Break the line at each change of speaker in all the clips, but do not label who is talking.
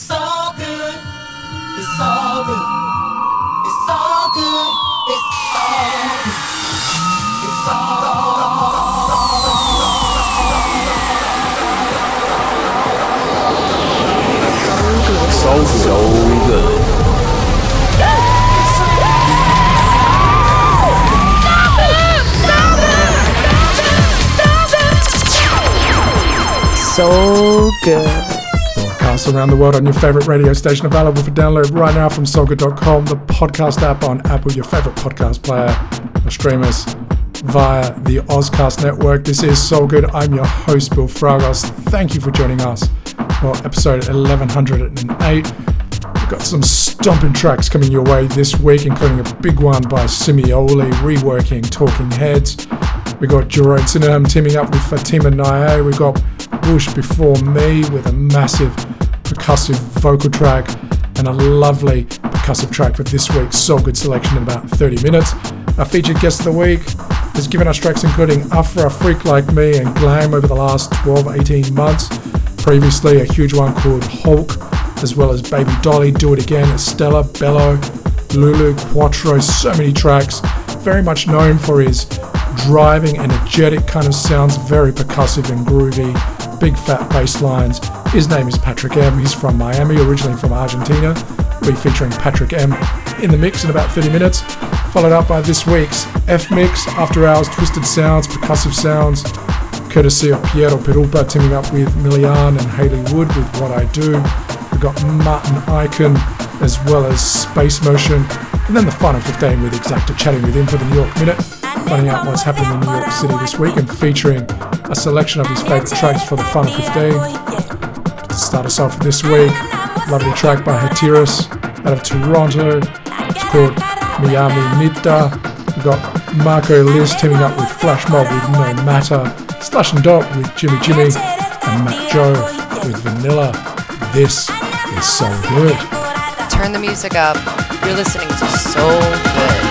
It's all good. It's all good. It's all good. It's all good. It's all
So good. So good.
So good.
Broadcasts around the world on your favorite radio station, available for download right now from soulgood.com, the podcast app on Apple, your favorite podcast player, or streamers via the Ozcast network. This is So Good. I'm your host, Bill Fragos. Thank you for joining us for episode 1108. We've got some stomping tracks coming your way this week, including a big one by Simioli, reworking Talking Heads. We got Jerome Sydenham teaming up with Fatima Njai. We got Bush Before Me with a massive percussive vocal track and a lovely percussive track for this week's So Good selection in about 30 minutes. Our featured guest of the week has given us tracks including Afra Freak Like Me and Glam over the last 12 18 months. Previously, a huge one called Hulk, as well as Baby Dolly, Do It Again, Estella, Bello, Lulu, Quattro, so many tracks. Very much known for his driving, energetic kind of sounds, very percussive and groovy, big fat bass lines. His name is Patrick M. He's from Miami, originally from Argentina. We'll be featuring Patrick M in the mix in about 30 minutes, followed up by this week's F Mix, After Hours, Twisted Sounds, Percussive Sounds, courtesy of Piero Pirupa teaming up with Milian and Haley Wood with What I Do. We've got Martin Ikin as well as Space Motion, and then the final 15 with Exacta chatting with him for the New York Minute, finding out what's happening in New York City this week and featuring a selection of his favourite tracks for the final 15. To start us off this week, lovely track by Hatiras out of Toronto. It's called Miami Nita. We've got Marco Lys teaming up with Flash Mob with No Matter, Slash and Dot with Jimmy Jimmy, and Matt Joe with Vanilla. This is so good.
Turn the music up. You're listening to So good.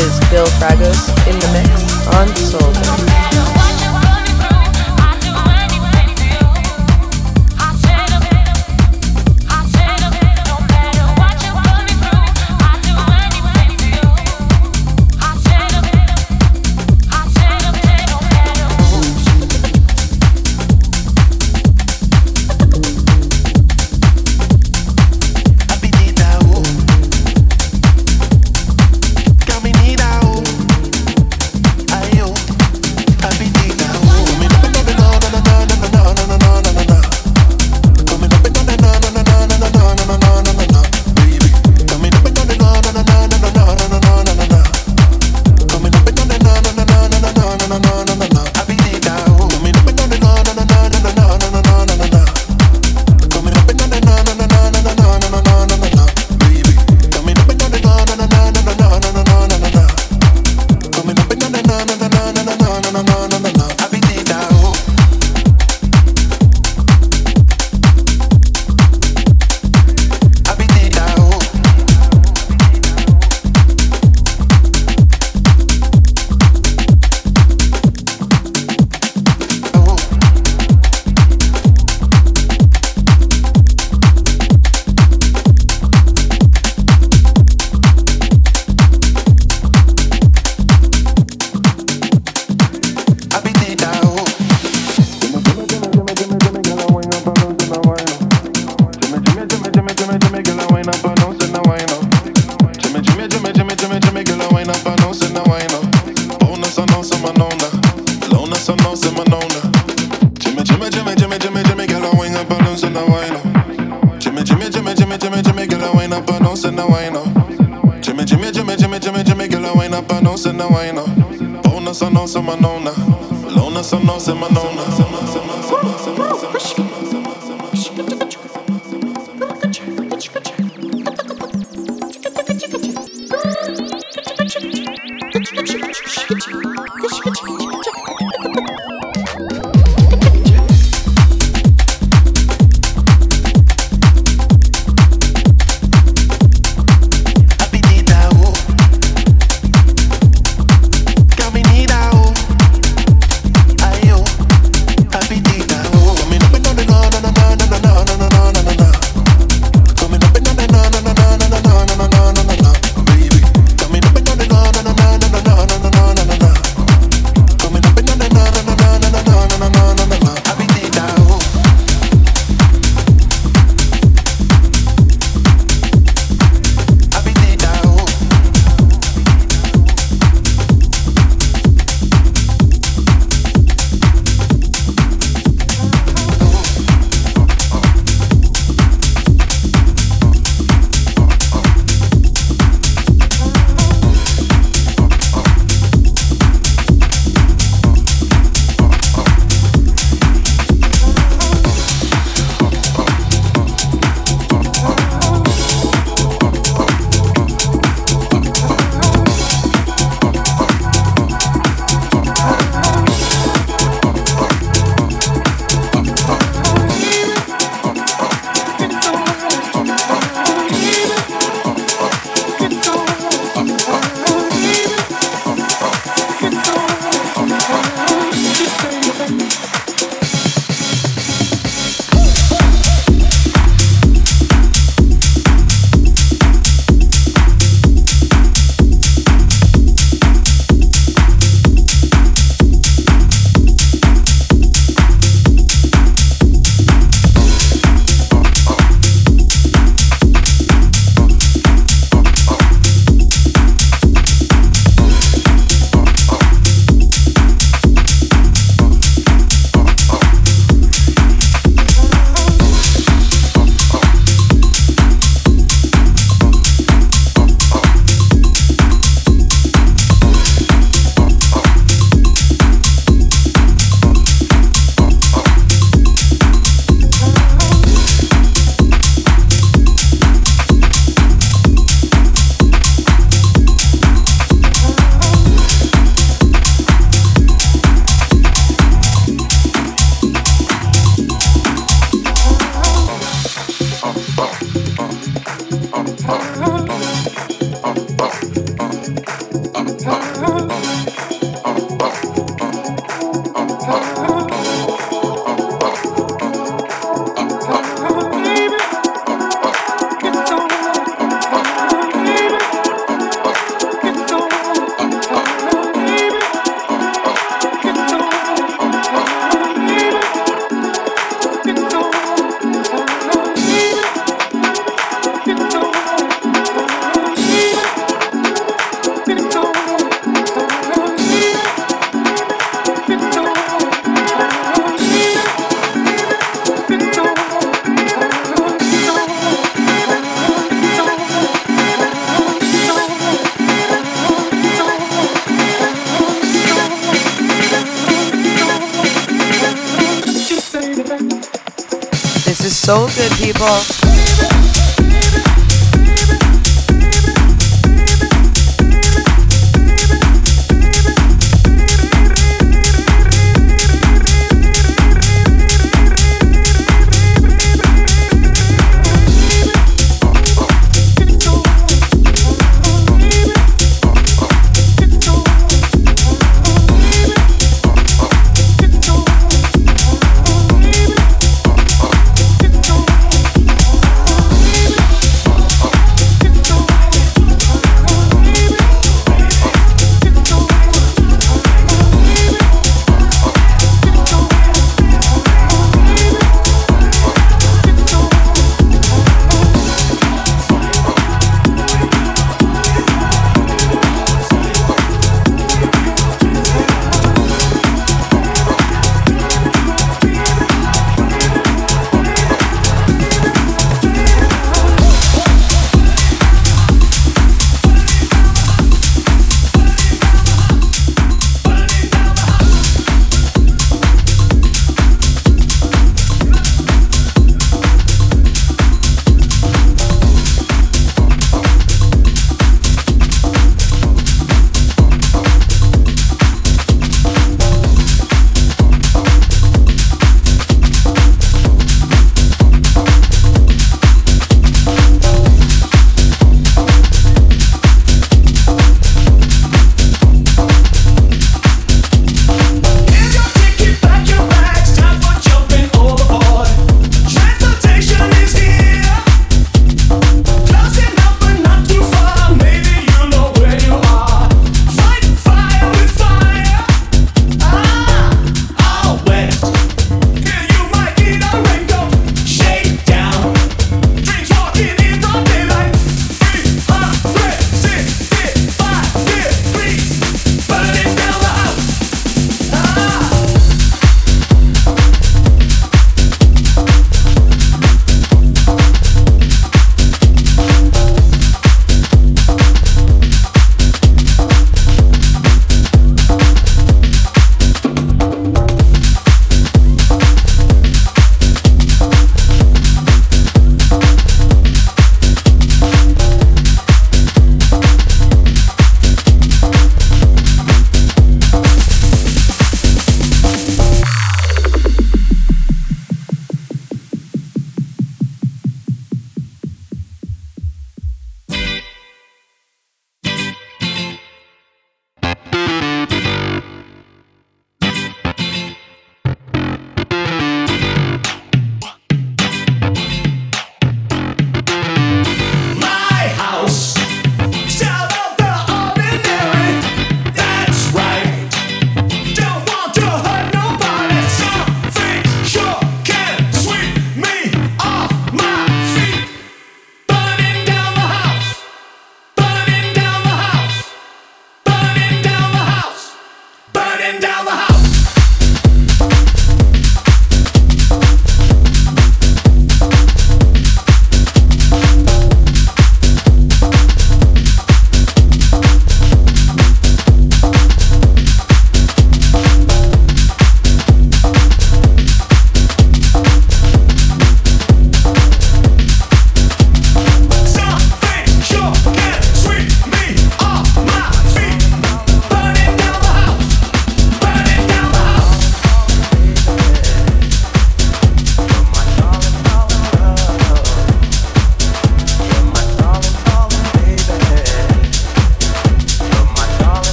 is Bill Fragos in the mix on Soul.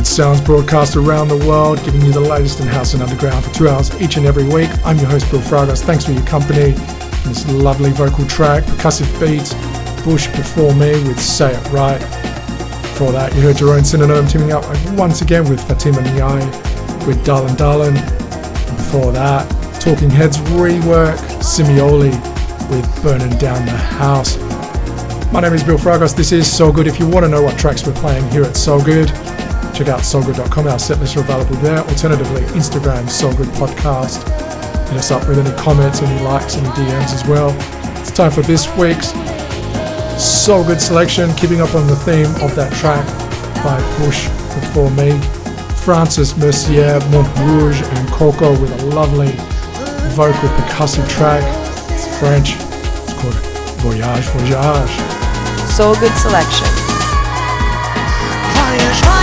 Good
Sounds broadcast around the world, giving you the latest in house and underground for two hours each and every week. I'm your host, Bill Fragos. Thanks for your company. This lovely vocal track, percussive beats, Bush before me with Say It Right. Before that, you heard Jerome Sydenham teaming up once again with Fatima Njai with Darlin Darlin. And before that, Talking Heads rework, Simioli with Burning Down the House. My name is Bill Fragos. This is So Good. If you want to know what tracks we're playing here at So Good, check out soulgood.com. Our set lists are available there. Alternatively, Instagram, So Good Podcast. Hit us up with any comments, any likes, any DMs as well. It's time for this week's So Good selection, keeping up on the theme of that track by Bush before me. Francis Mercier, Montrouge, and Coco with a lovely vocal percussive track. It's French. It's called Voyage Voyage.
So good selection.
Voyage, voyage.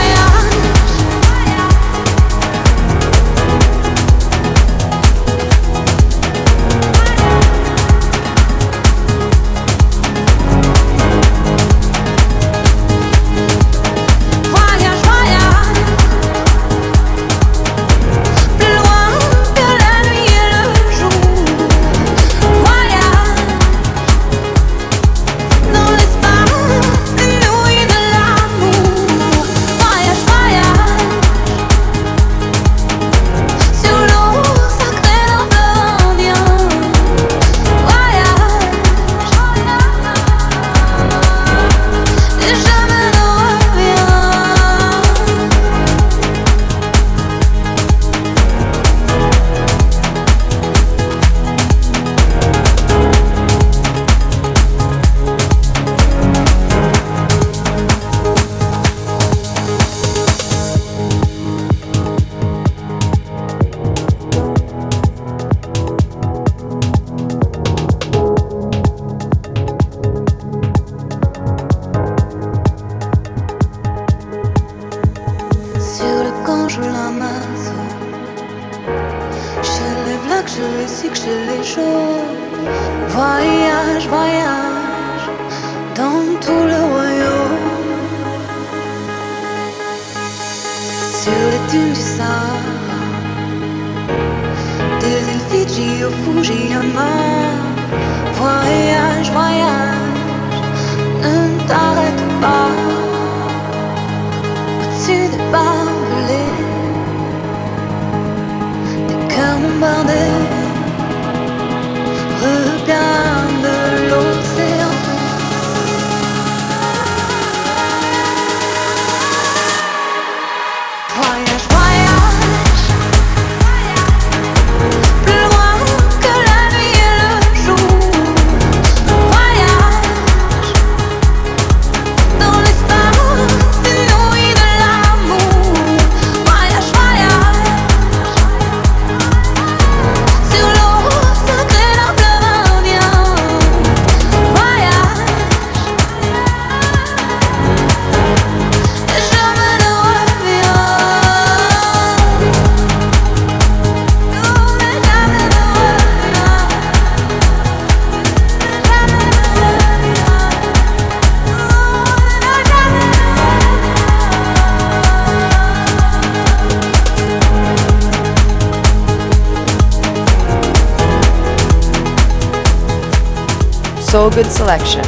So good selection.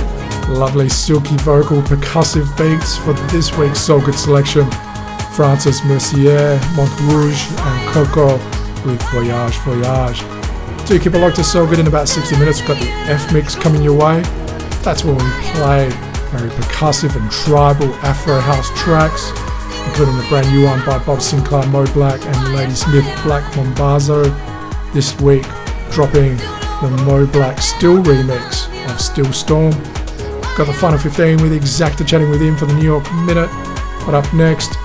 Lovely silky vocal percussive beats for this week's Soul Good selection. Francis Mercier, Montrouge, and Coco with Voyage Voyage. Do keep it locked to Soul Good in about 60 minutes. We've got the F mix coming your way. That's where we play very percussive and tribal Afro house tracks, including the brand new one by Bob Sinclar, Mo Black, and Lady Smith Black Mombazo. This week, dropping the Mo Black Still remix Still Storm. Got the final 15 with Exacta chatting with him for the New York Minute. But up next,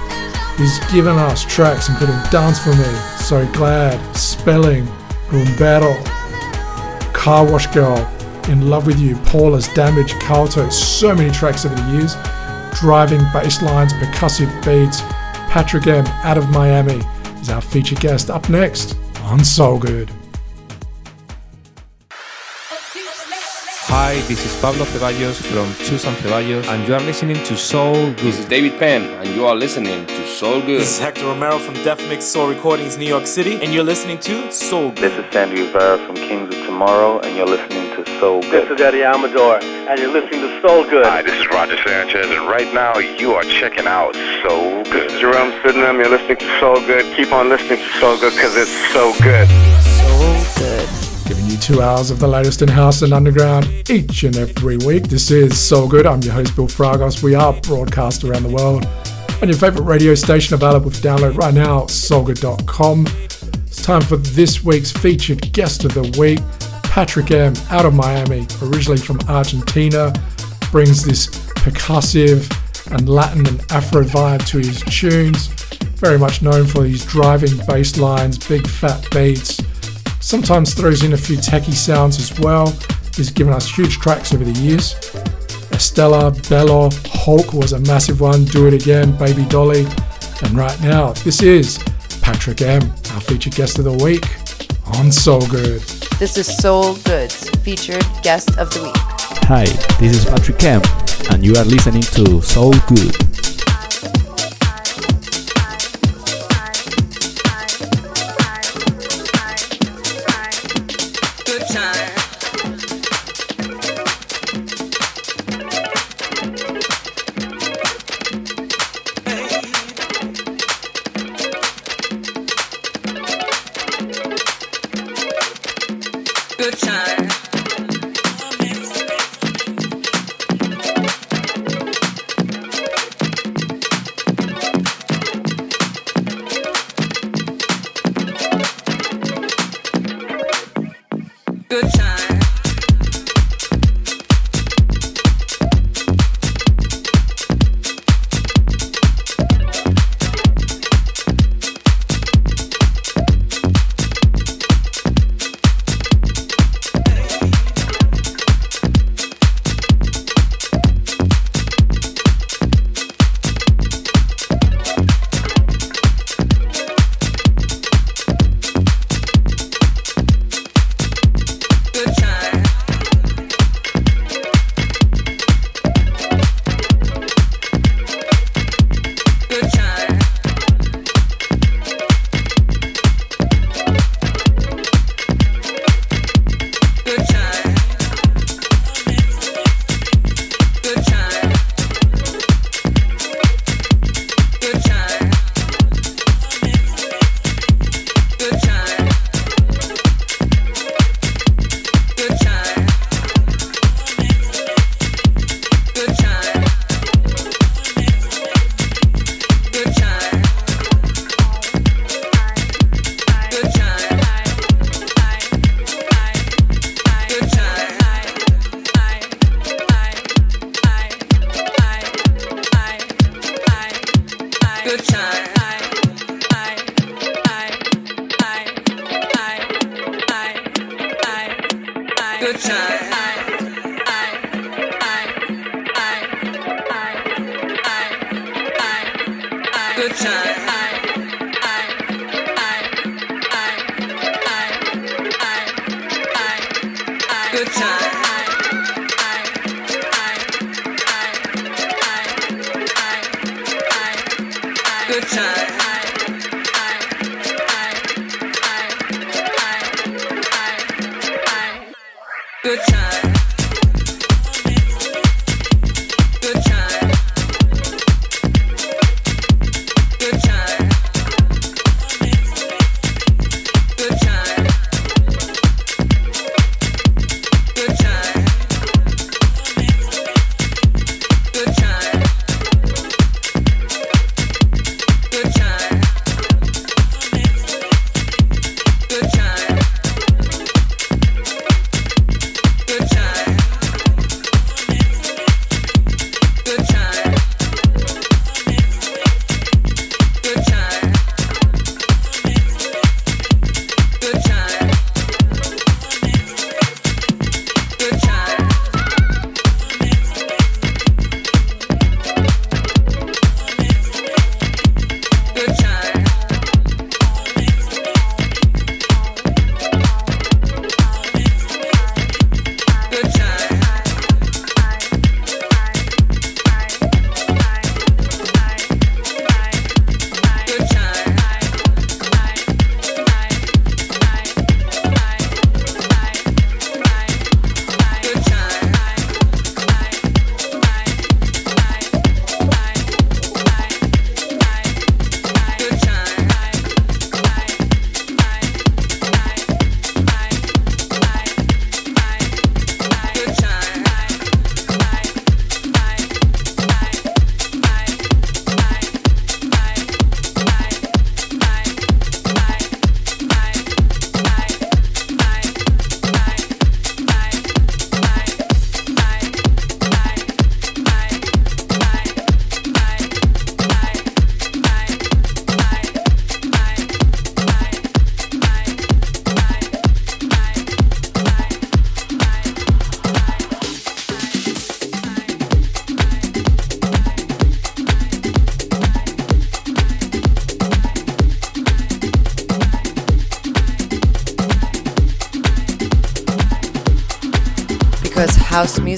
he's given us tracks including Dance For Me, So Glad, Spelling, Rumbero, Car Wash Girl, In Love With You, Paula's Damage, Calto, so many tracks over the years. Driving bass lines, percussive beats. Patrick M out of Miami is our feature guest up next on Soul Good.
Hi, this is Pablo Ceballos from Susan Ceballos, and you are listening to Soul Good.
This is David Penn, and you are listening to Soul Good.
This is Hector Romero from Def Mix Soul Recordings, New York City, and you're listening to Soul Good.
This is Sandy Rivera from Kings of Tomorrow, and you're listening to Soul Good.
This is Eddie Amador, and you're listening to Soul Good.
Hi, this is Roger Sanchez, and right now you are checking out Soul Good.
Jerome Sydenham, you're listening to Soul Good. Keep on listening to Soul Good because it's so good.
So good.
Giving you two hours of the latest in house and underground each and every week. This is So Good. I'm your host, Bill Fragos. We are broadcast around the world on your favorite radio station available for download right now, soulgood.com. It's time for this week's featured guest of the week, Patrick M, out of Miami, originally from Argentina, brings this percussive and Latin and Afro vibe to his tunes. Very much known for his driving bass lines, big fat beats. Sometimes throws in a few techie sounds as well. He's given us huge tracks over the years. Estella, Bello, Hulk was a massive one. Do It Again, Baby Dolly. And right now, this is Patrick M, our featured guest of the week on Soul Good.
This is Soul Goods, featured guest of the week.
Hi, this is Patrick M, and you are listening to Soul Good.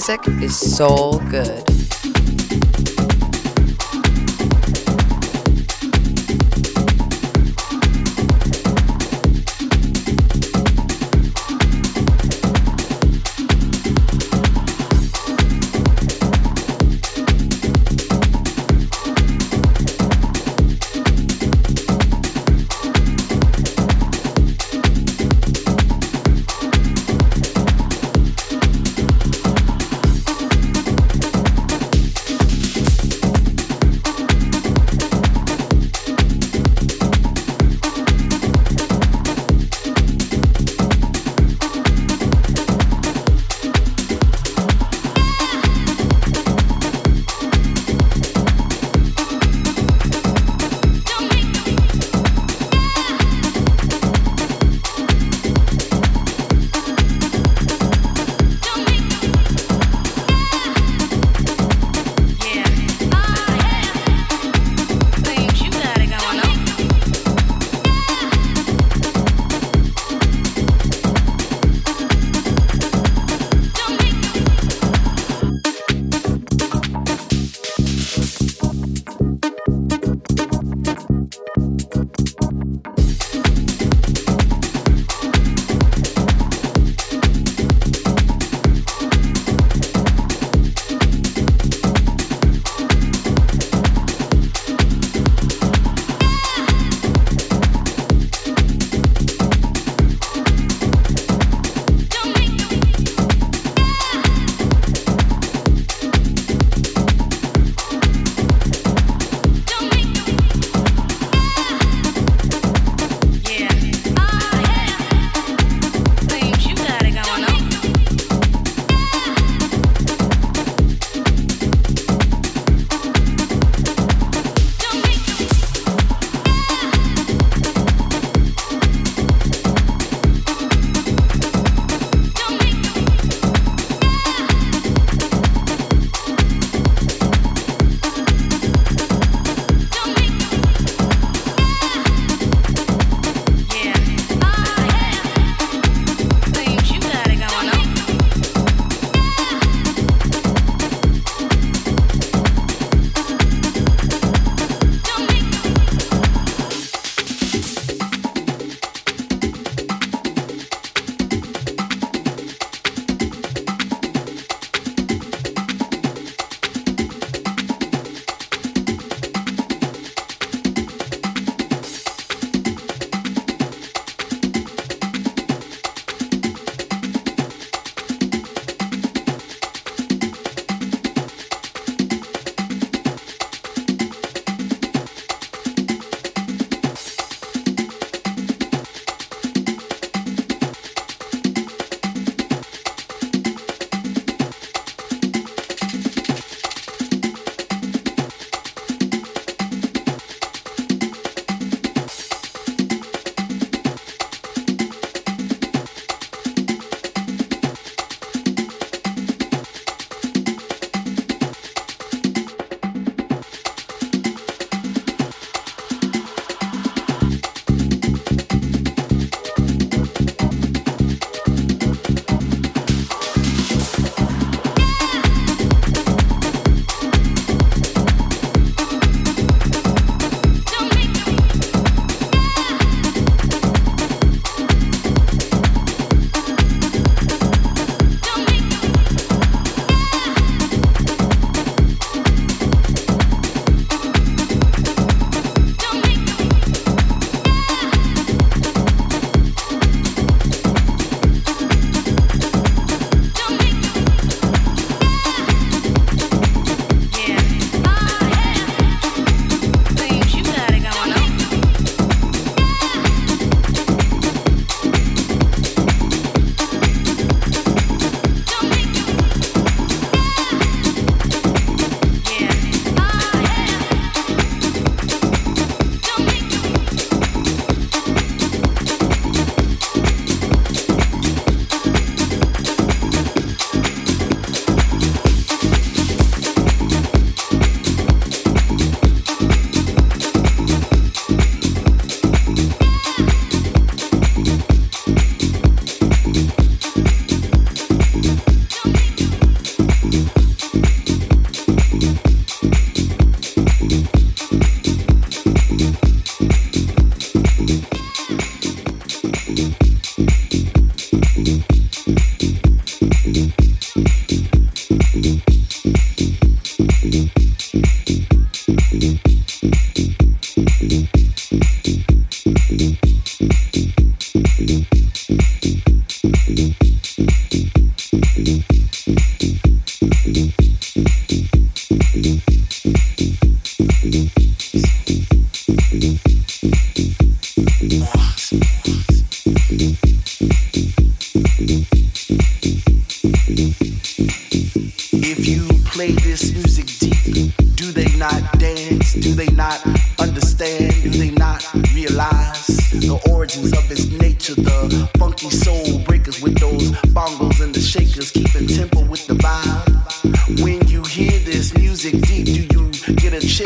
Music is so good.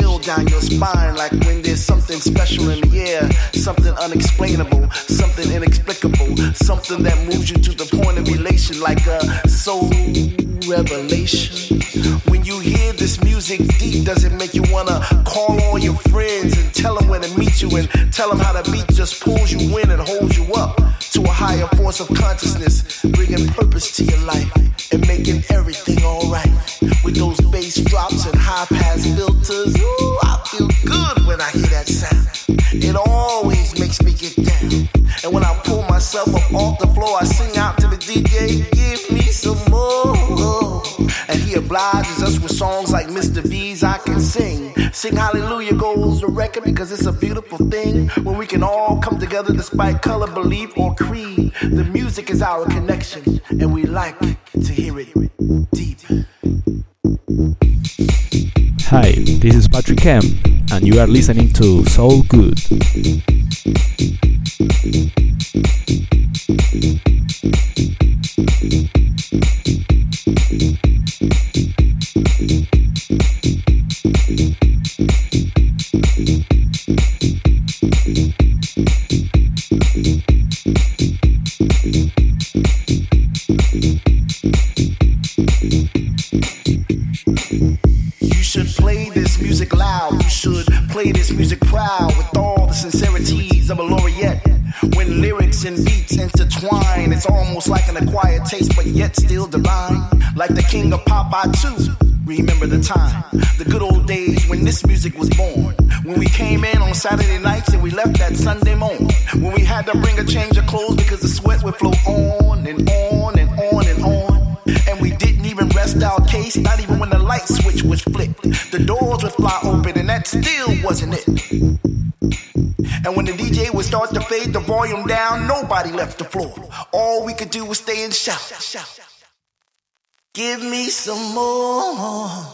Chill down your spine? Like when there's something special in the air, something unexplainable, something inexplicable, something that moves you to the point of elation, like a soul revelation. When you hear this music deep, does it make you wanna call all your friends and tell them when to meet you and tell them how the beat just pulls you in and holds you up to a higher force of consciousness, bringing purpose to your life and making everything alright with those bass drops and high pass filters. Ooh, I feel good when I hear that sound. It always makes me get down. And when I pull myself up off the floor, I sing out to the DJ, give me some more. And he obliges us with songs like Mr. V's I Can Sing. Sing Hallelujah goes the record because it's a beautiful thing when we can all come together despite color, belief, or creed. The music is our connection, and we like to hear it deep.
Hi, this is Patrick M, and you are listening to Soul Good.
Music proud with all the sincerities of a laureate. When lyrics and beats intertwine, it's almost like an acquired taste, but yet still divine. Like the king of pop, I too remember the time, the good old days when this music was born. When we came in on Saturday nights and we left that Sunday morning. When we had to bring a change of clothes because the sweat would flow on and on and on and on. And we didn't even rest our case, not even when the The doors would fly open, and that still wasn't it. And when the DJ would start to fade the volume down, nobody left the floor. All we could do was stay and shout. Give me some more.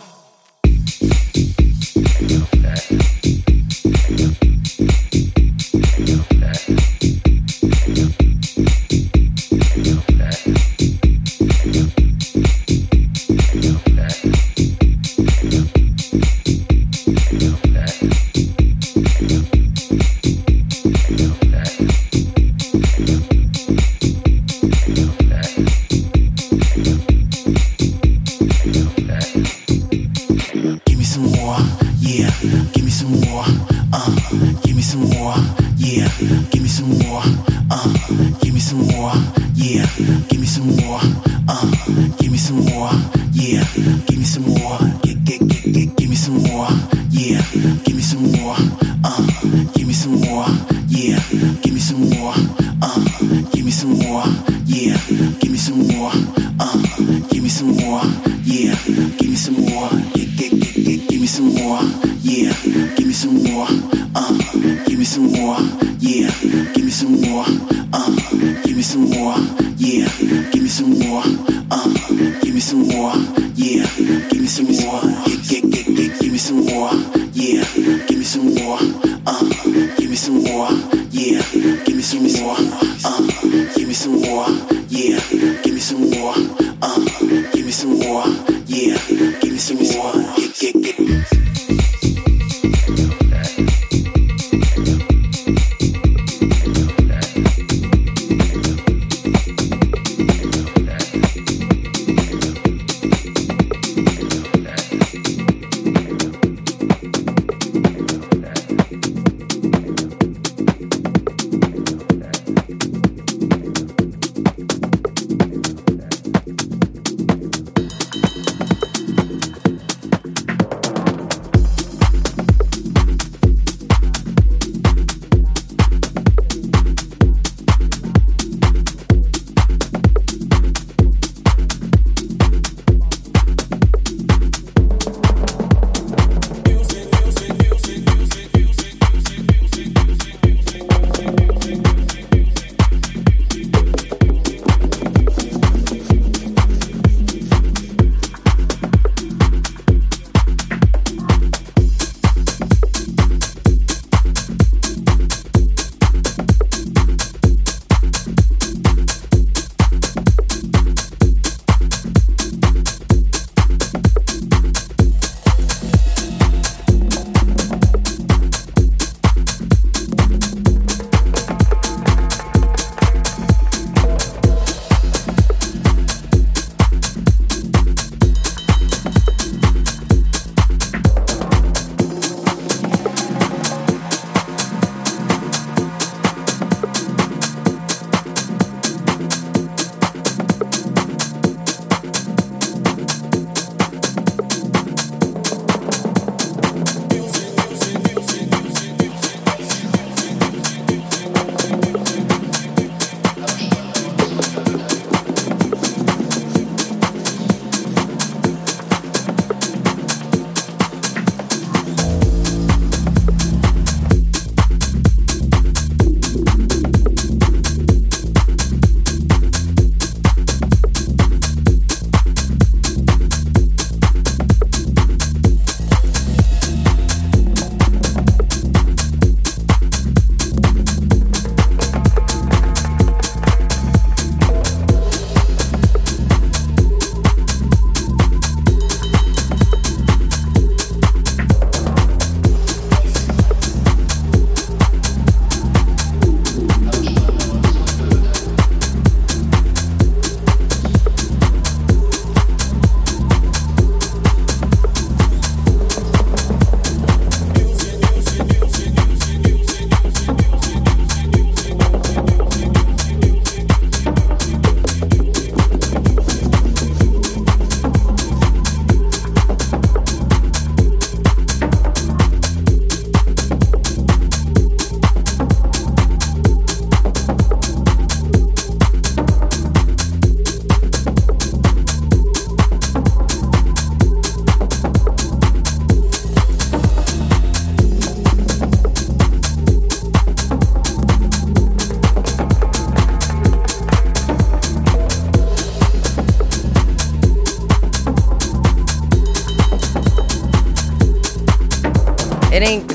Some more, yeah. Give me some more, get get get get. Give me some more, yeah. Give me some more, uh. Give me some more, yeah. Give me some more, uh. Give me some more,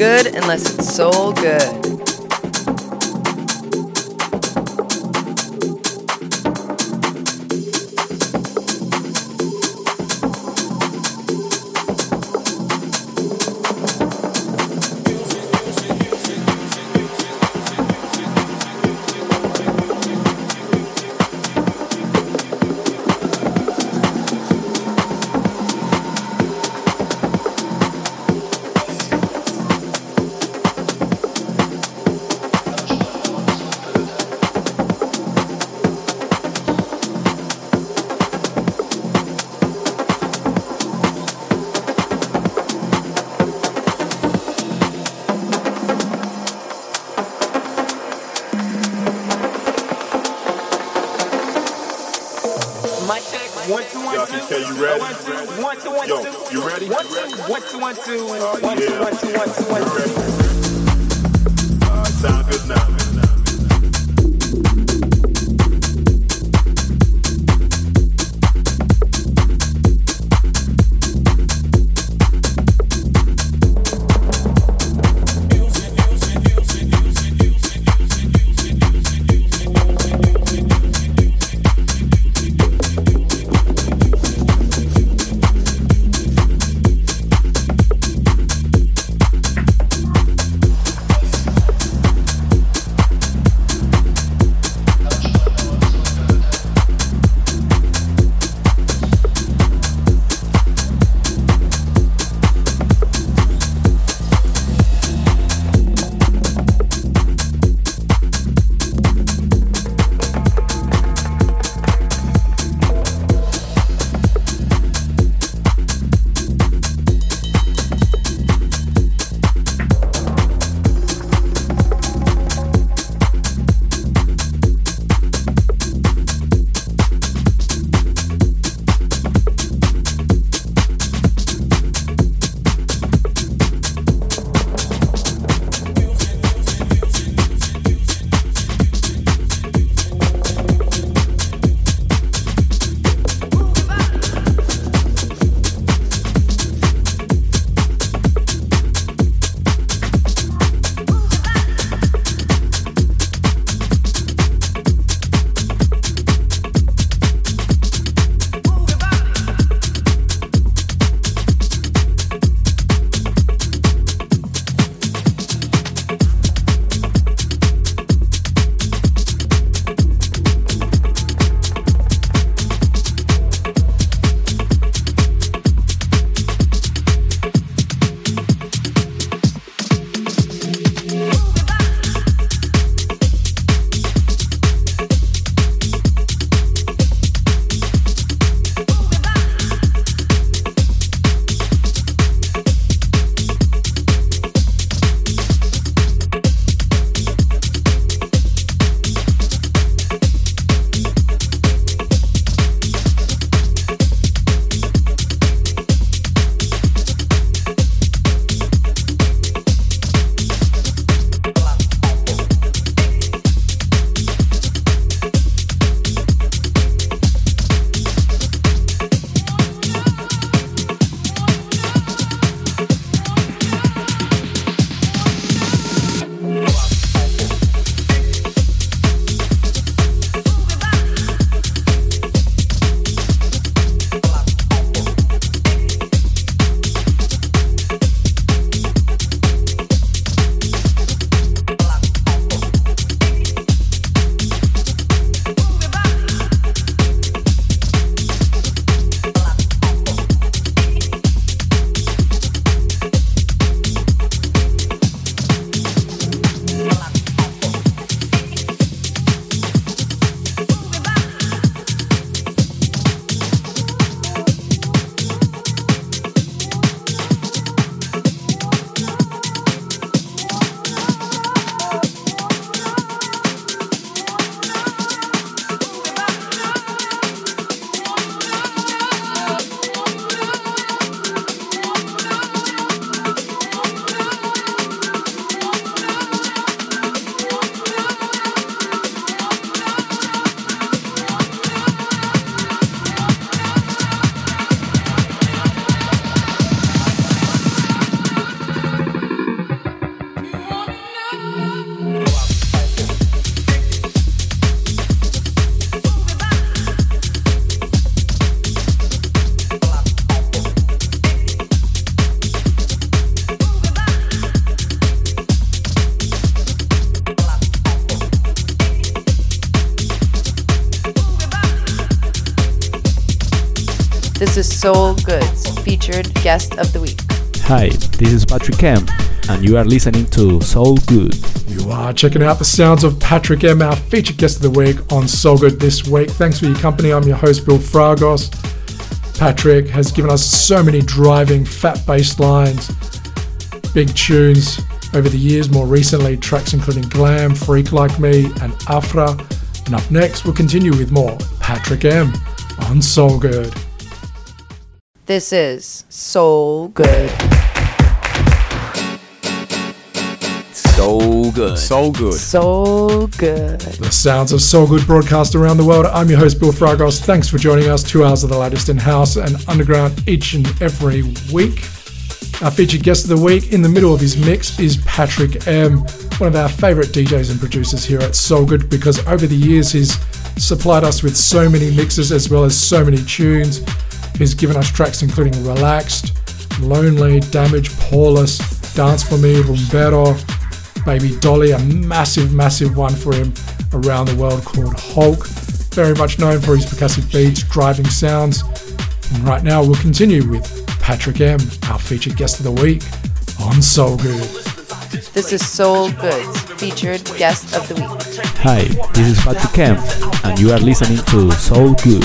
good unless it's soul good.
Patrick M, and you are listening to Soul Good.
You are checking out the sounds of Patrick M, our featured guest of the week on Soul Good this week. Thanks for your company. I'm your host, Bill Fragos. Patrick has given us so many driving, fat bass lines, big tunes over the years. More recently, tracks including Glam, Freak Like Me, and Afra. And up next, we'll continue with more Patrick M on Soul Good.
This is Soul Good.
Good.
So good.
So good.
The sounds of Soul Good broadcast around the world. I'm your host, Bill Fragos. Thanks for joining us. Two hours of the latest in house and underground each and every week. Our featured guest of the week in the middle of his mix is Patrick M, one of our favourite DJs and producers here at Soul Good because over the years he's supplied us with so many mixes as well as so many tunes. He's given us tracks including Relaxed, Lonely, Damage, Paulus, Dance for Me, Rumbero, Baby Dolly, a massive, massive one for him around the world called Hulk. Very much known for his percussive beats, driving sounds. And right now we'll continue with Patrick M, our featured guest of the week on Soul Good.
This is Soul Goods, featured guest of the week.
Hi, this is Patrick M, and you are listening to Soul Good.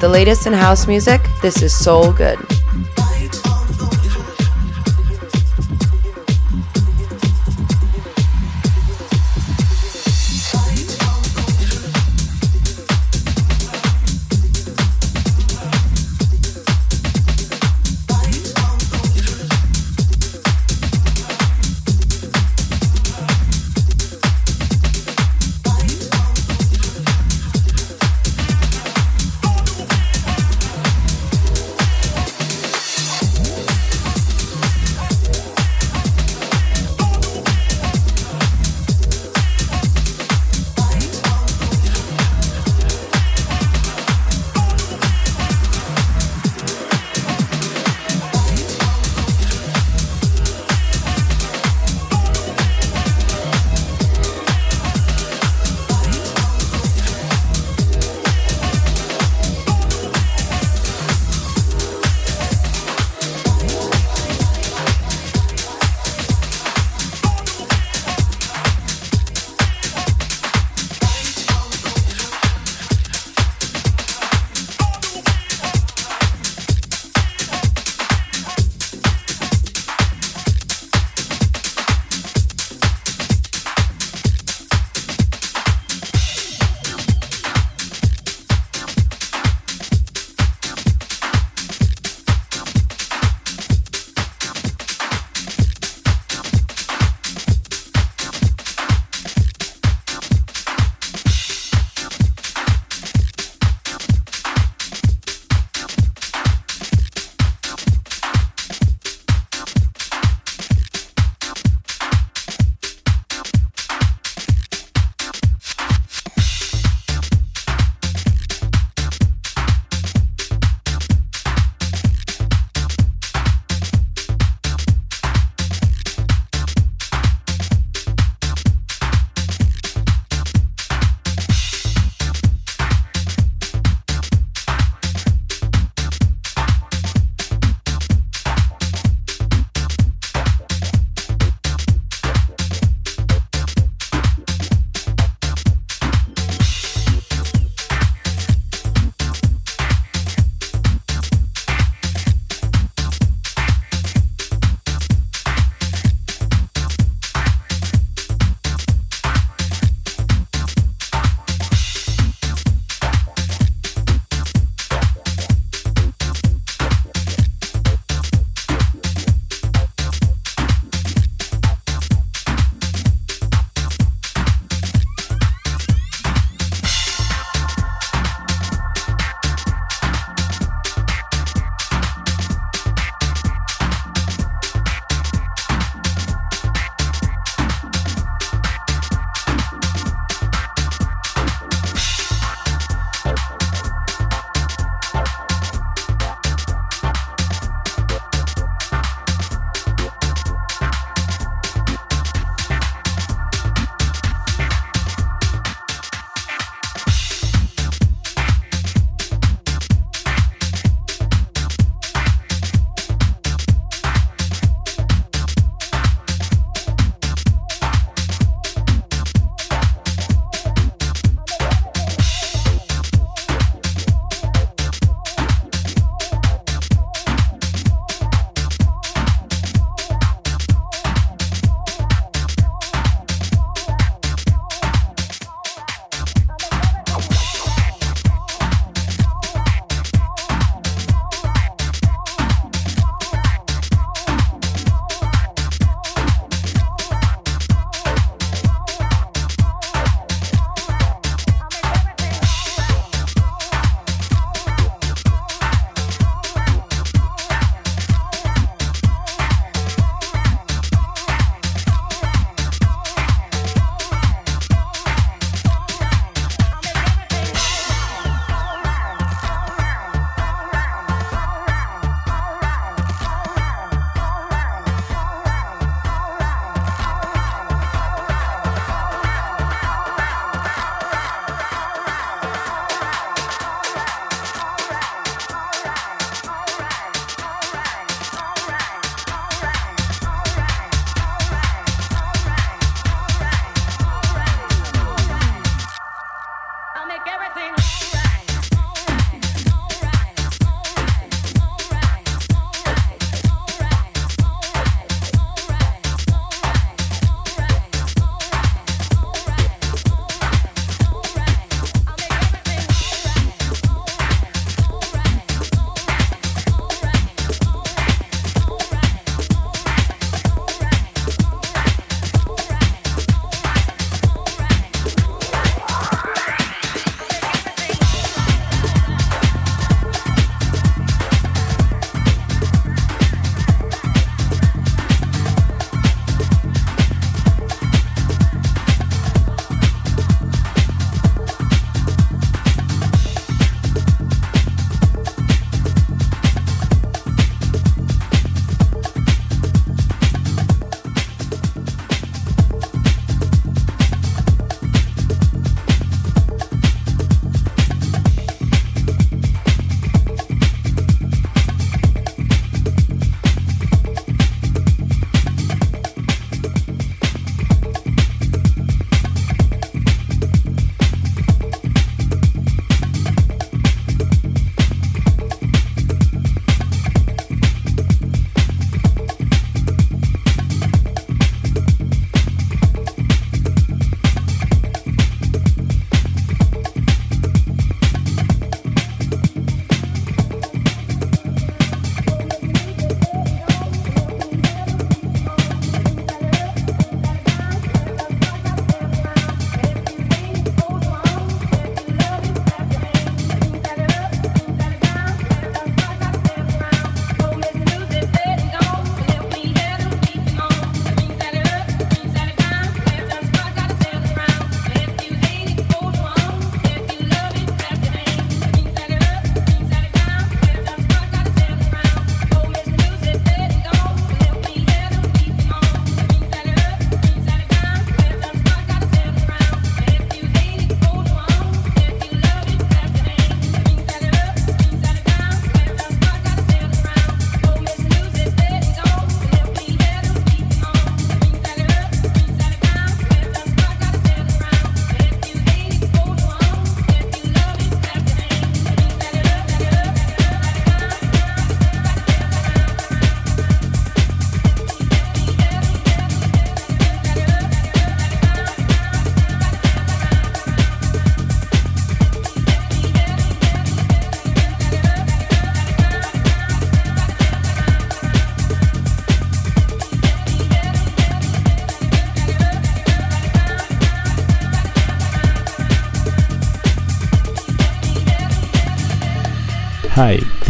The latest in house music, this is Soul Good.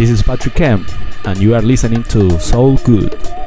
This is Patrick Kemp, and you are listening to Soul Good.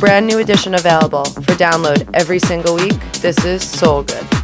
Brand new edition available for download every single week, this is Soul Good.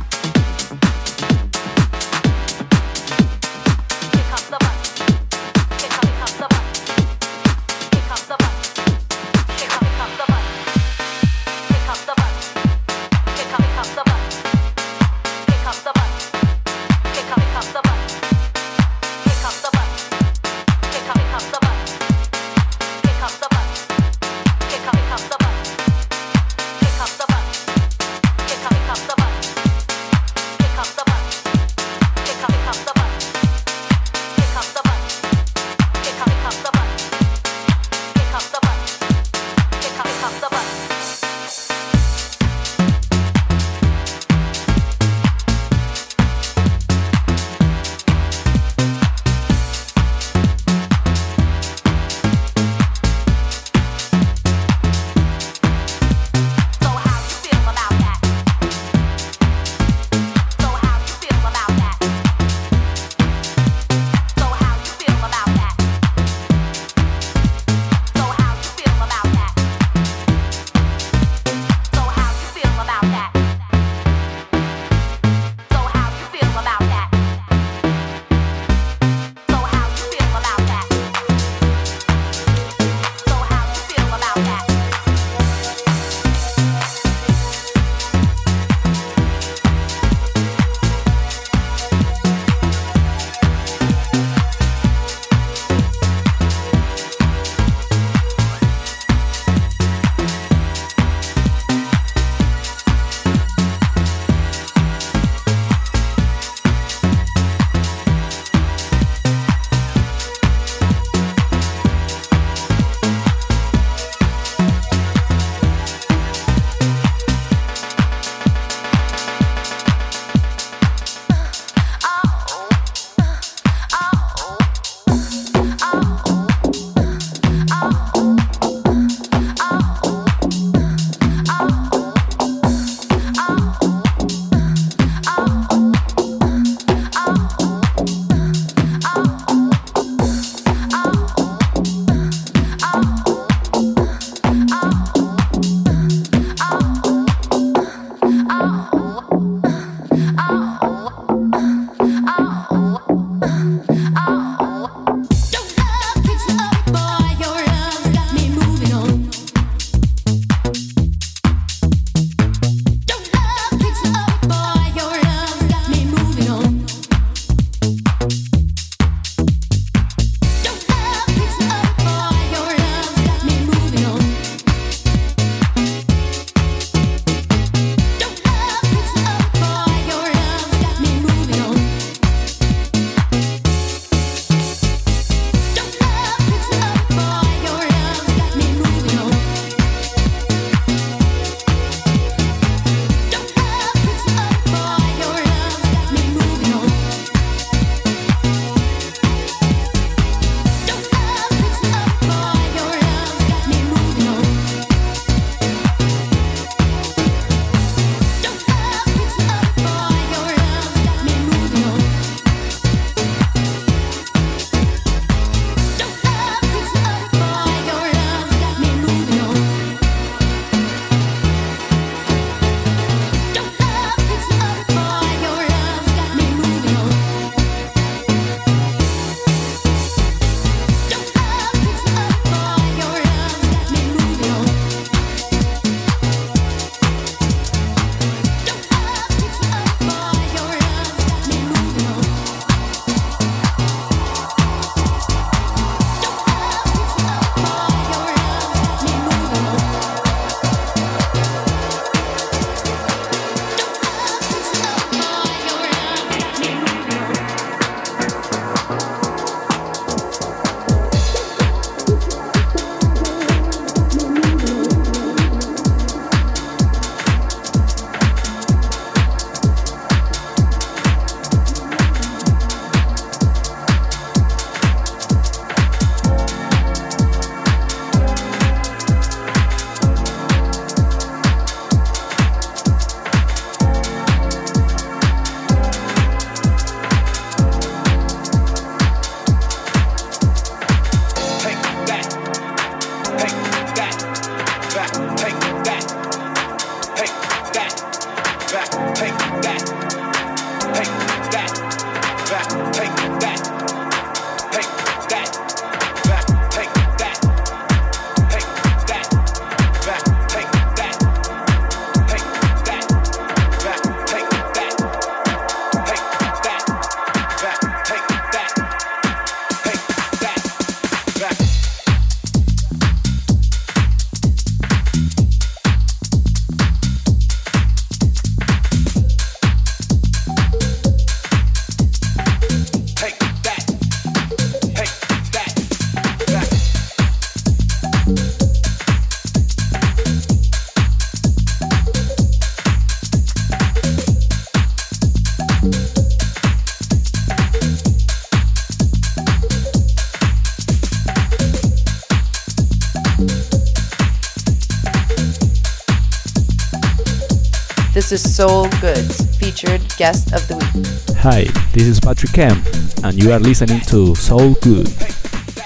This is Soul Good's featured guest of the week.
Hi, this is Patrick Kemp, and you are listening to Soul Good.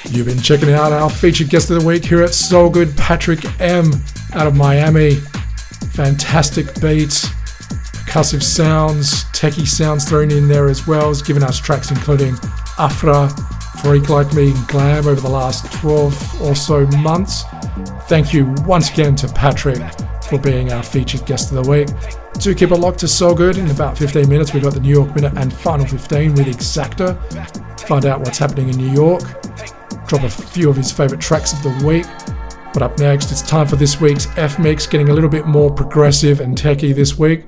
You've been checking out our featured guest of the week here at Soul Good, Patrick M. out of Miami. Fantastic beats, percussive sounds, techie sounds thrown in there as well. He's given us tracks including Afra, Freak Like Me, and Glam over the last 12 or so months. Thank you once again to Patrick for being our featured guest of the week. Do keep it locked to So Good. In about 15 minutes, we've got the New York Minute and Final 15 with Exacta. Find out what's happening in New York. Drop a few of his favourite tracks of the week. But up next, it's time for this week's F Mix, getting a little bit more progressive and techy this week.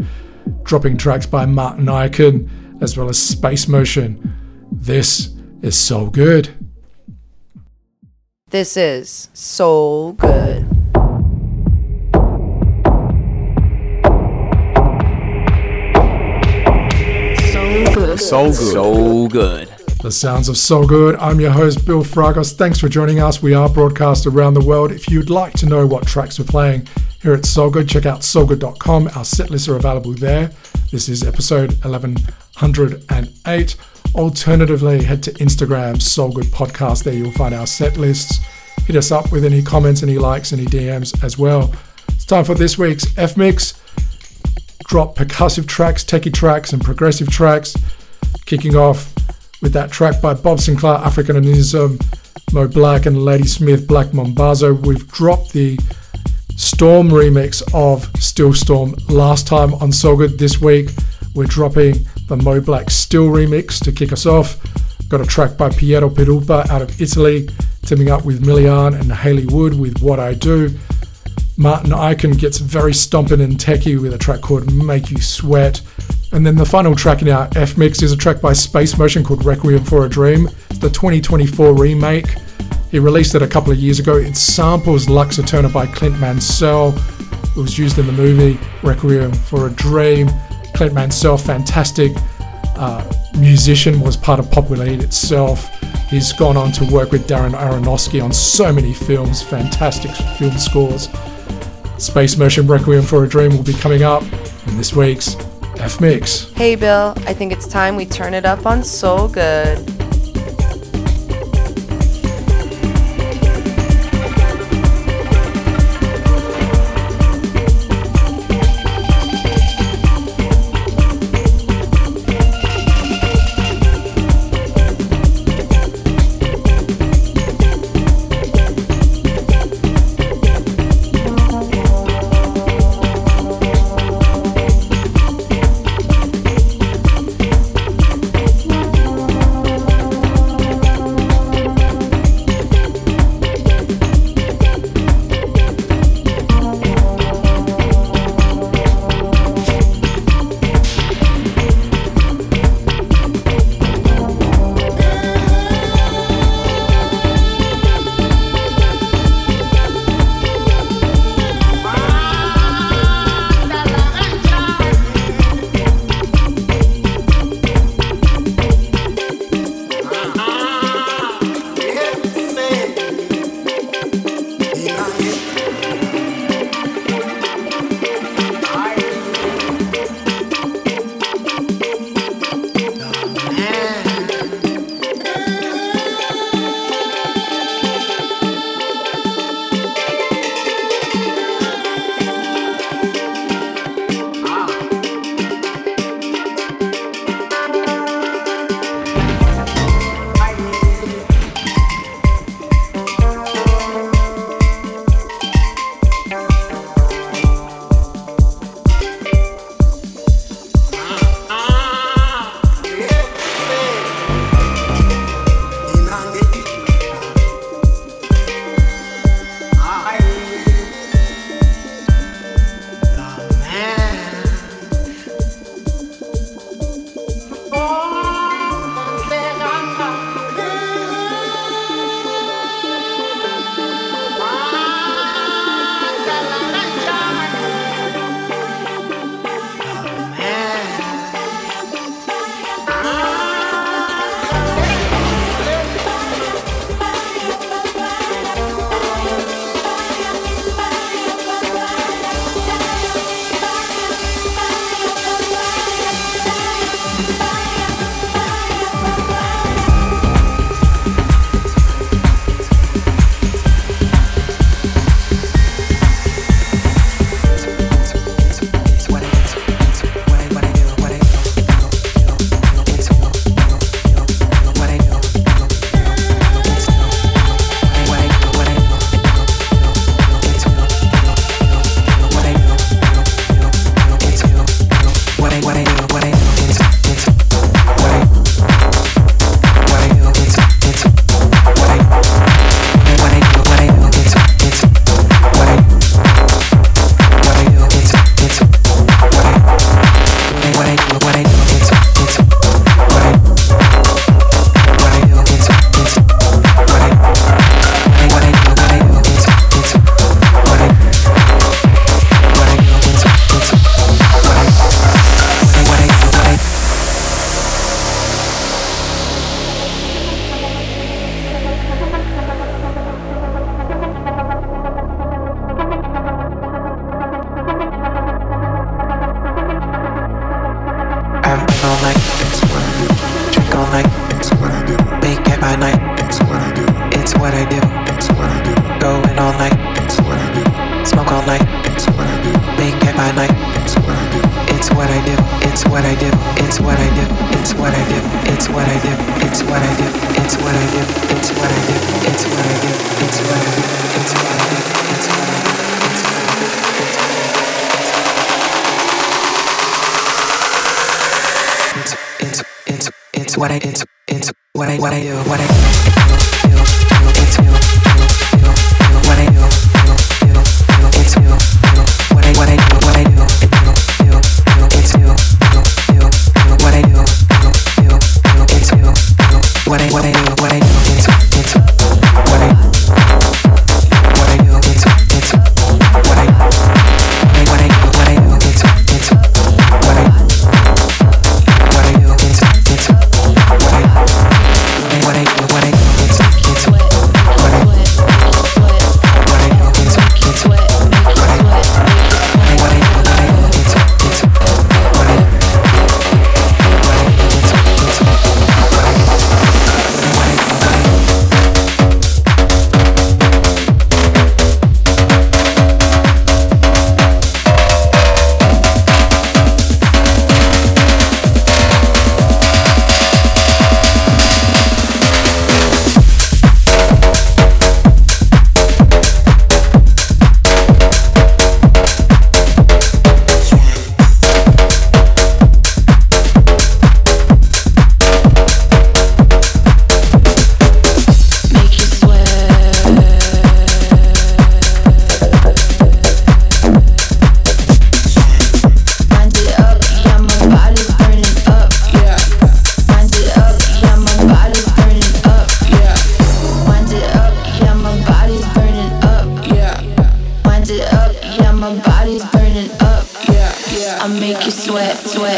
Dropping tracks by Martin Ikin as well as Space Motion. This is so good.
This is so Good.
So good. So good.
The sounds of So Good. I'm your host, Bill Fragos. Thanks for joining us. We are broadcast around the world. If you'd like to know what tracks we're playing here at So Good, check out soulgood.com. Our set lists are available there. This is episode 1108. Alternatively, head to Instagram, So Good Podcast. There you'll find our set lists. Hit us up with any comments, any likes, any DMs as well. It's time for this week's F Mix. Drop percussive tracks, techie tracks, and progressive tracks. Kicking off with that track by Bob Sinclar, Africanism, Mo Black, and Ladysmith, Black Mambazo. We've dropped the Storm remix of Still Storm last time on So Good. This week, we're dropping the Mo Black Still remix to kick us off. Got a track by Piero Pirupa out of Italy, teaming up with Millian and Haley Wood with What I Do. Martin Ikin gets very stomping and techie with a track called Make You Sweat. And then the final track in our F mix is a track by Space Motion called Requiem for a Dream. The 2024 remake. He released it a couple of years ago. It samples Lux Aeterna by Clint Mansell. It was used in the movie Requiem for a Dream. Clint Mansell, fantastic uh, musician, was part of Pop Will Eat Itself. He's gone on to work with Darren Aronofsky on so many films, fantastic film scores. Space Motion Requiem for a Dream will be coming up in this week's F Mix.
Hey Bill, I think it's time we turn it up on So Good.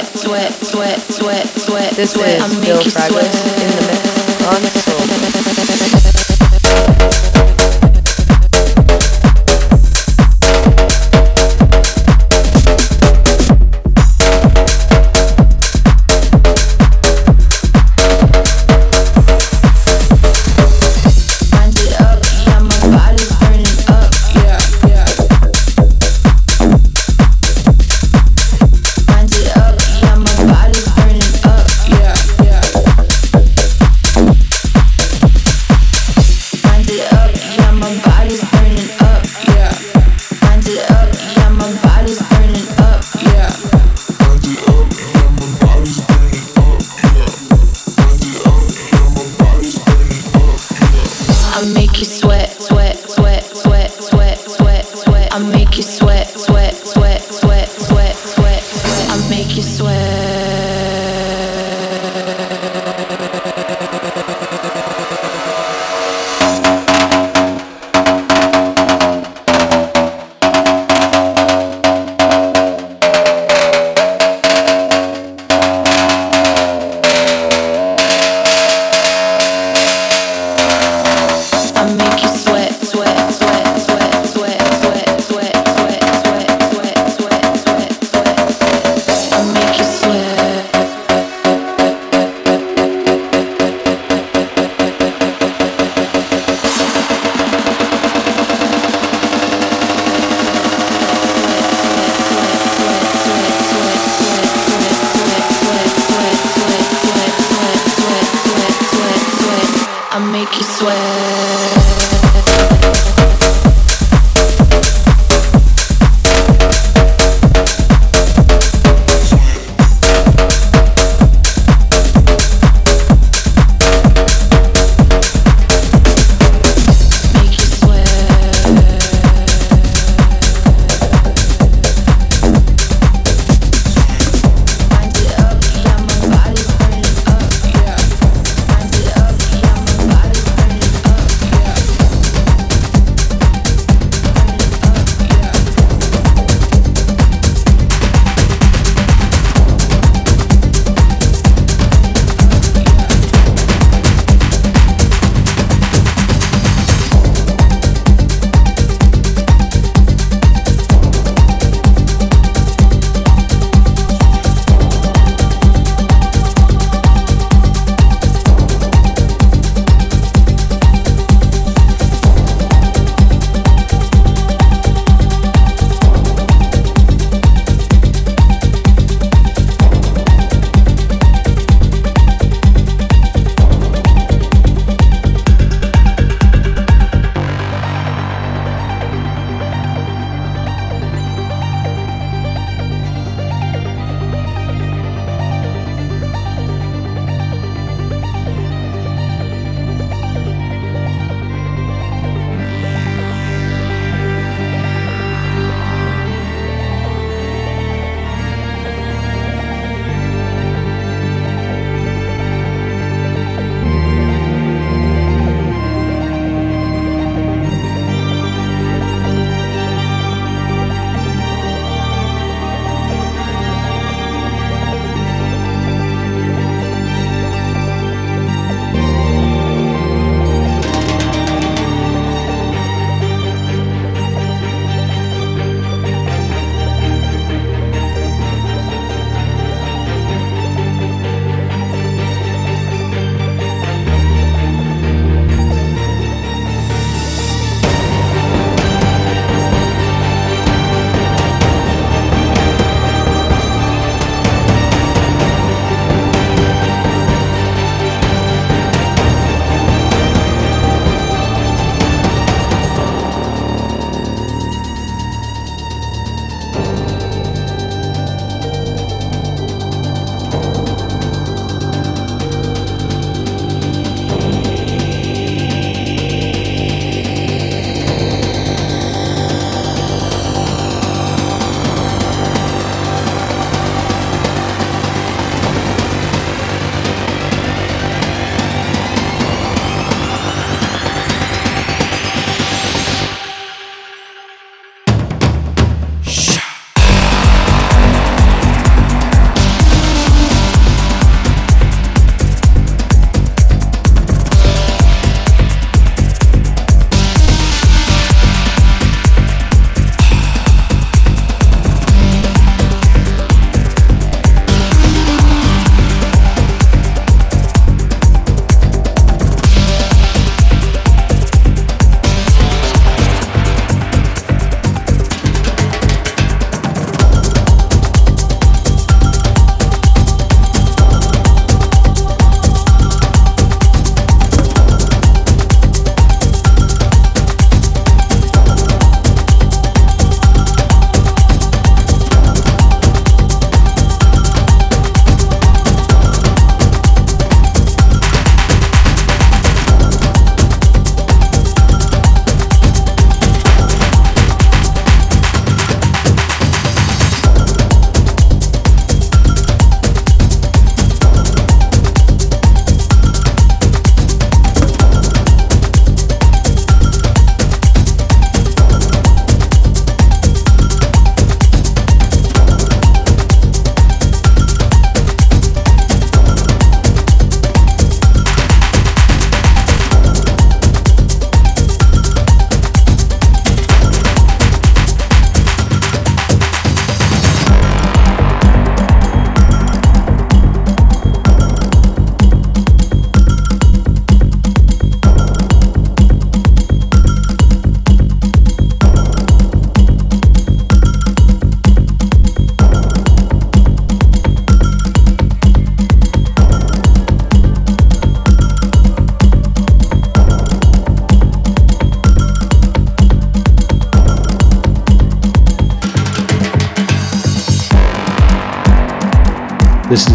sweat, sweat, sweat, sweat, sweat.
This is Bill
Fragos
in the mix.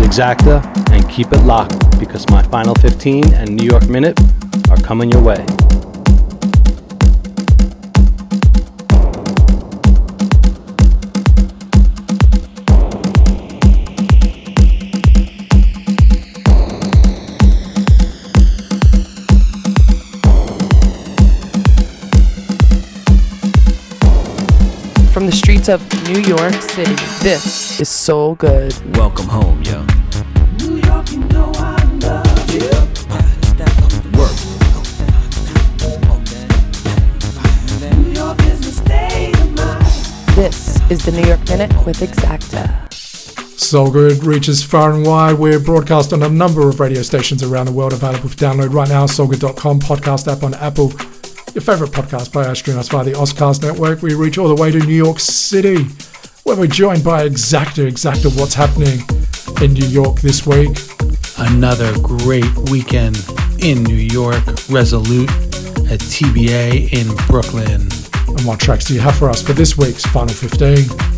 Exacta, and keep it locked because my Final 15 and New York Minute are coming your way.
From the streets of New York City, this is Soul Good.
Welcome home, yo.
New York
Minute with Exacta.
Soul Good reaches far and wide. We're broadcast on a number of radio stations around the world, available for download right now. Soulgood.com, podcast app on Apple, your favorite podcast player. Stream us via the Ozcast network. We reach all the way to New York City, where we're joined by Exacta. Exacta, what's happening in New York this week?
Another great weekend in New York, Resolute at TBA in Brooklyn.
And what tracks do you have for us for this week's Final 15?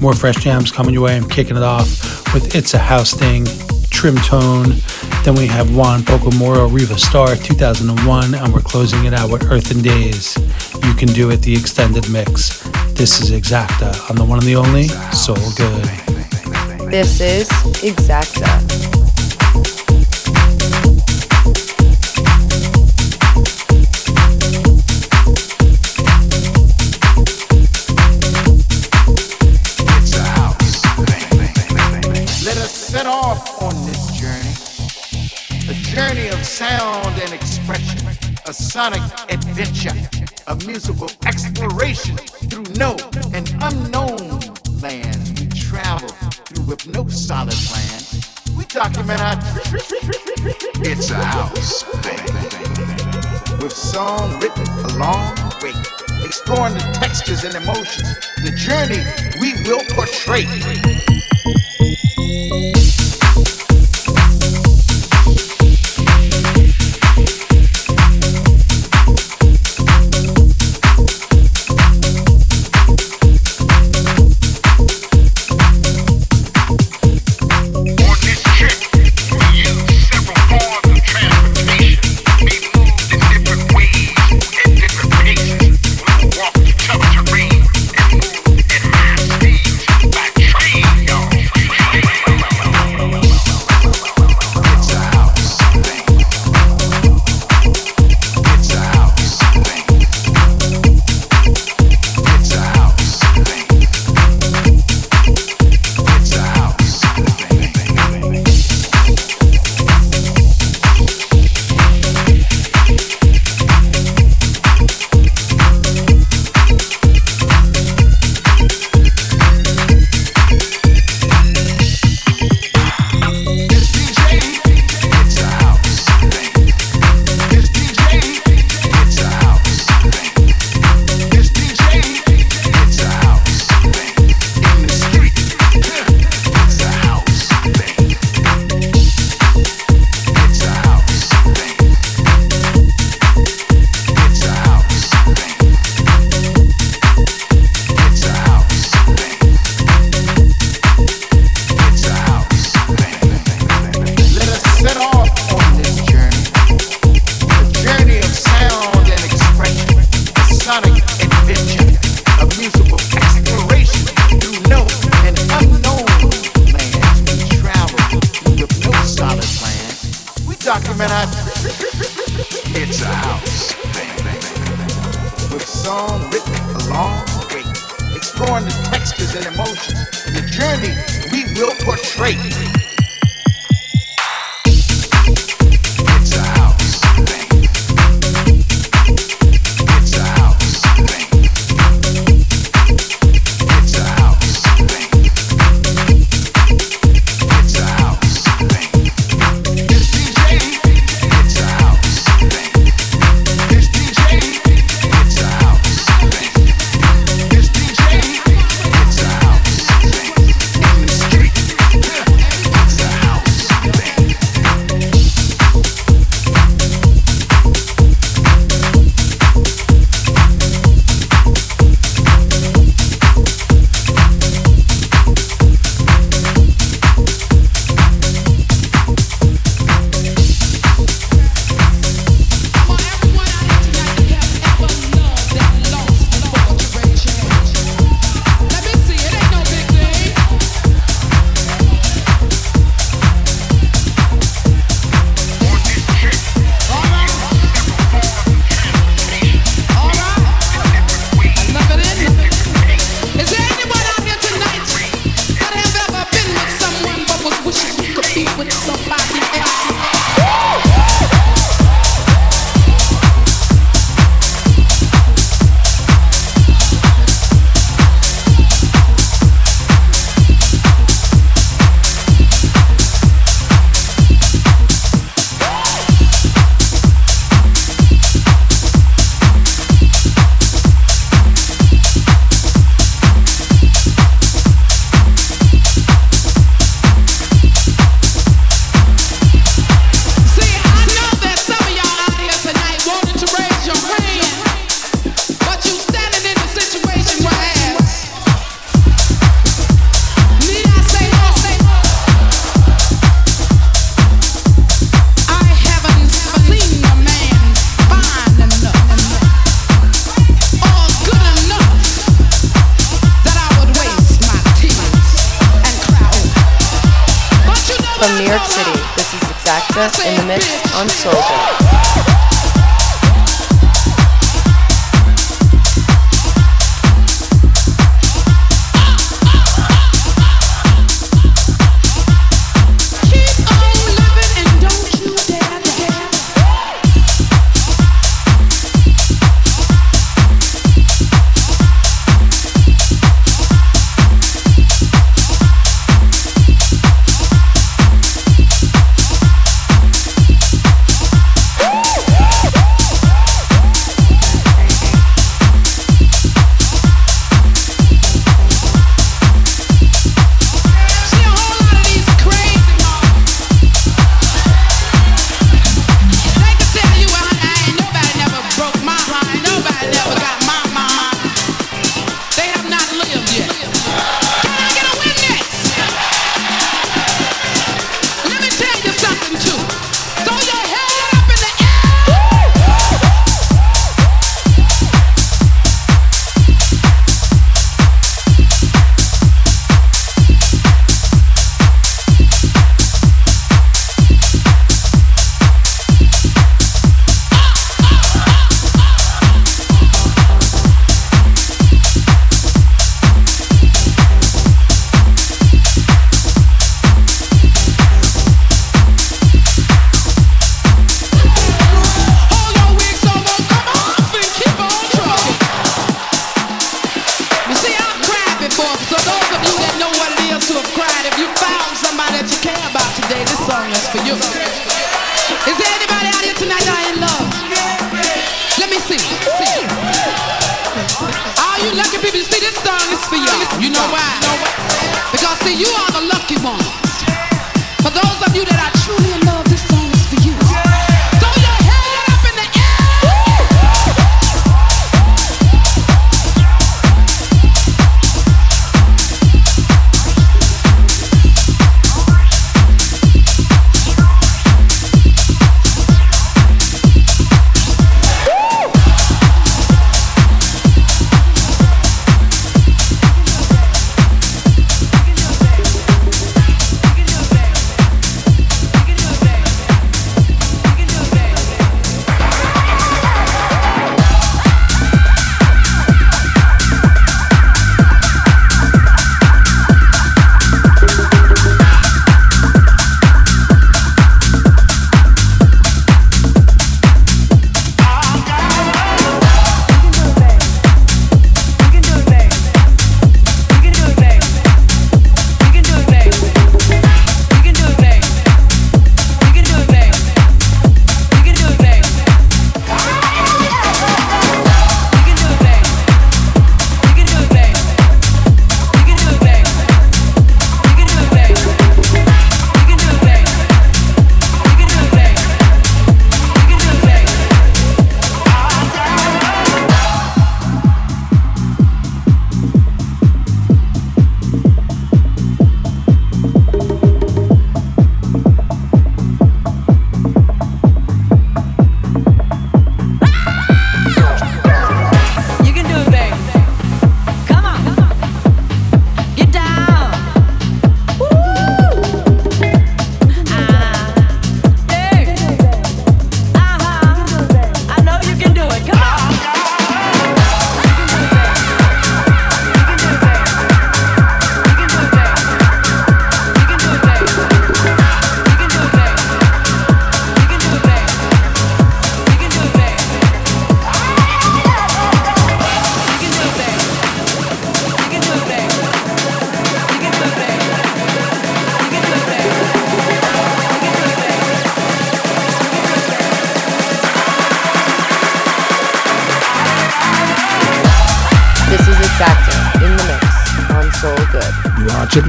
More fresh jams coming your way. I'm kicking it off with It's a House Thing, Trim Tone. Then we have Juan Pocomoro Riva Starr 2001, and we're closing it out with Earth n Days. You can do it the extended mix. This is Exacta on the one and the only Soul Good.
This is Exacta.
A sonic adventure, a musical exploration through no and unknown lands. We travel through with no solid plan. We document our trip. It's a house with song written along the way, exploring the textures and emotions, the journey we will portray.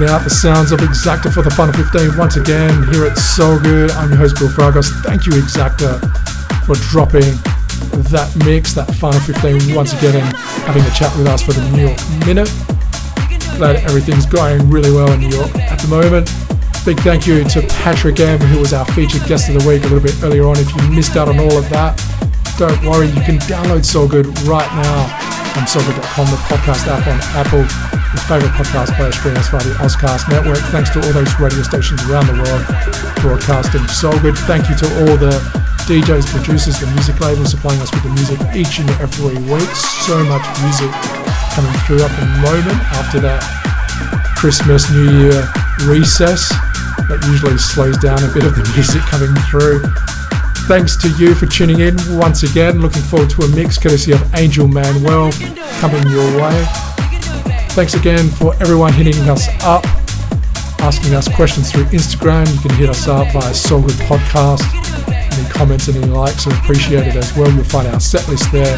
Out the sounds of Exacta for the Final 15 once again here at Soul Good. I'm your host Bill Fragos. Thank you Exacta for dropping that mix, that Final 15 once again and having a chat with us for the New York Minute. Glad everything's going really well in New York at the moment. Big thank you to Patrick M, who was our featured guest of the week a little bit earlier on. If you missed out on all of that, don't worry, you can download Soul Good right now on soulgood.com, the podcast app on Apple, your favorite podcast player streamers via the Ozcast network. Thanks to all those radio stations around the world broadcasting Soul Good. Thank you to all the DJs, producers, the music labels supplying us with the music each and every week. So much music coming through at the moment after that Christmas, New Year recess. That usually slows down a bit of the music coming through. Thanks to you for tuning in once again. Looking forward to a mix courtesy of Angel Manuel coming your way. Thanks again for everyone hitting us up, asking us questions through Instagram. You can hit us up via Soul Good Podcast. Any comments, any likes are appreciated as well. You'll find our set list there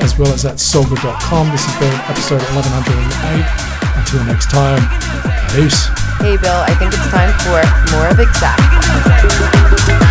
as well as at soulgood.com. This has been episode 1108. Until next time, peace.
Hey, Bill, I think it's time for more of Exact.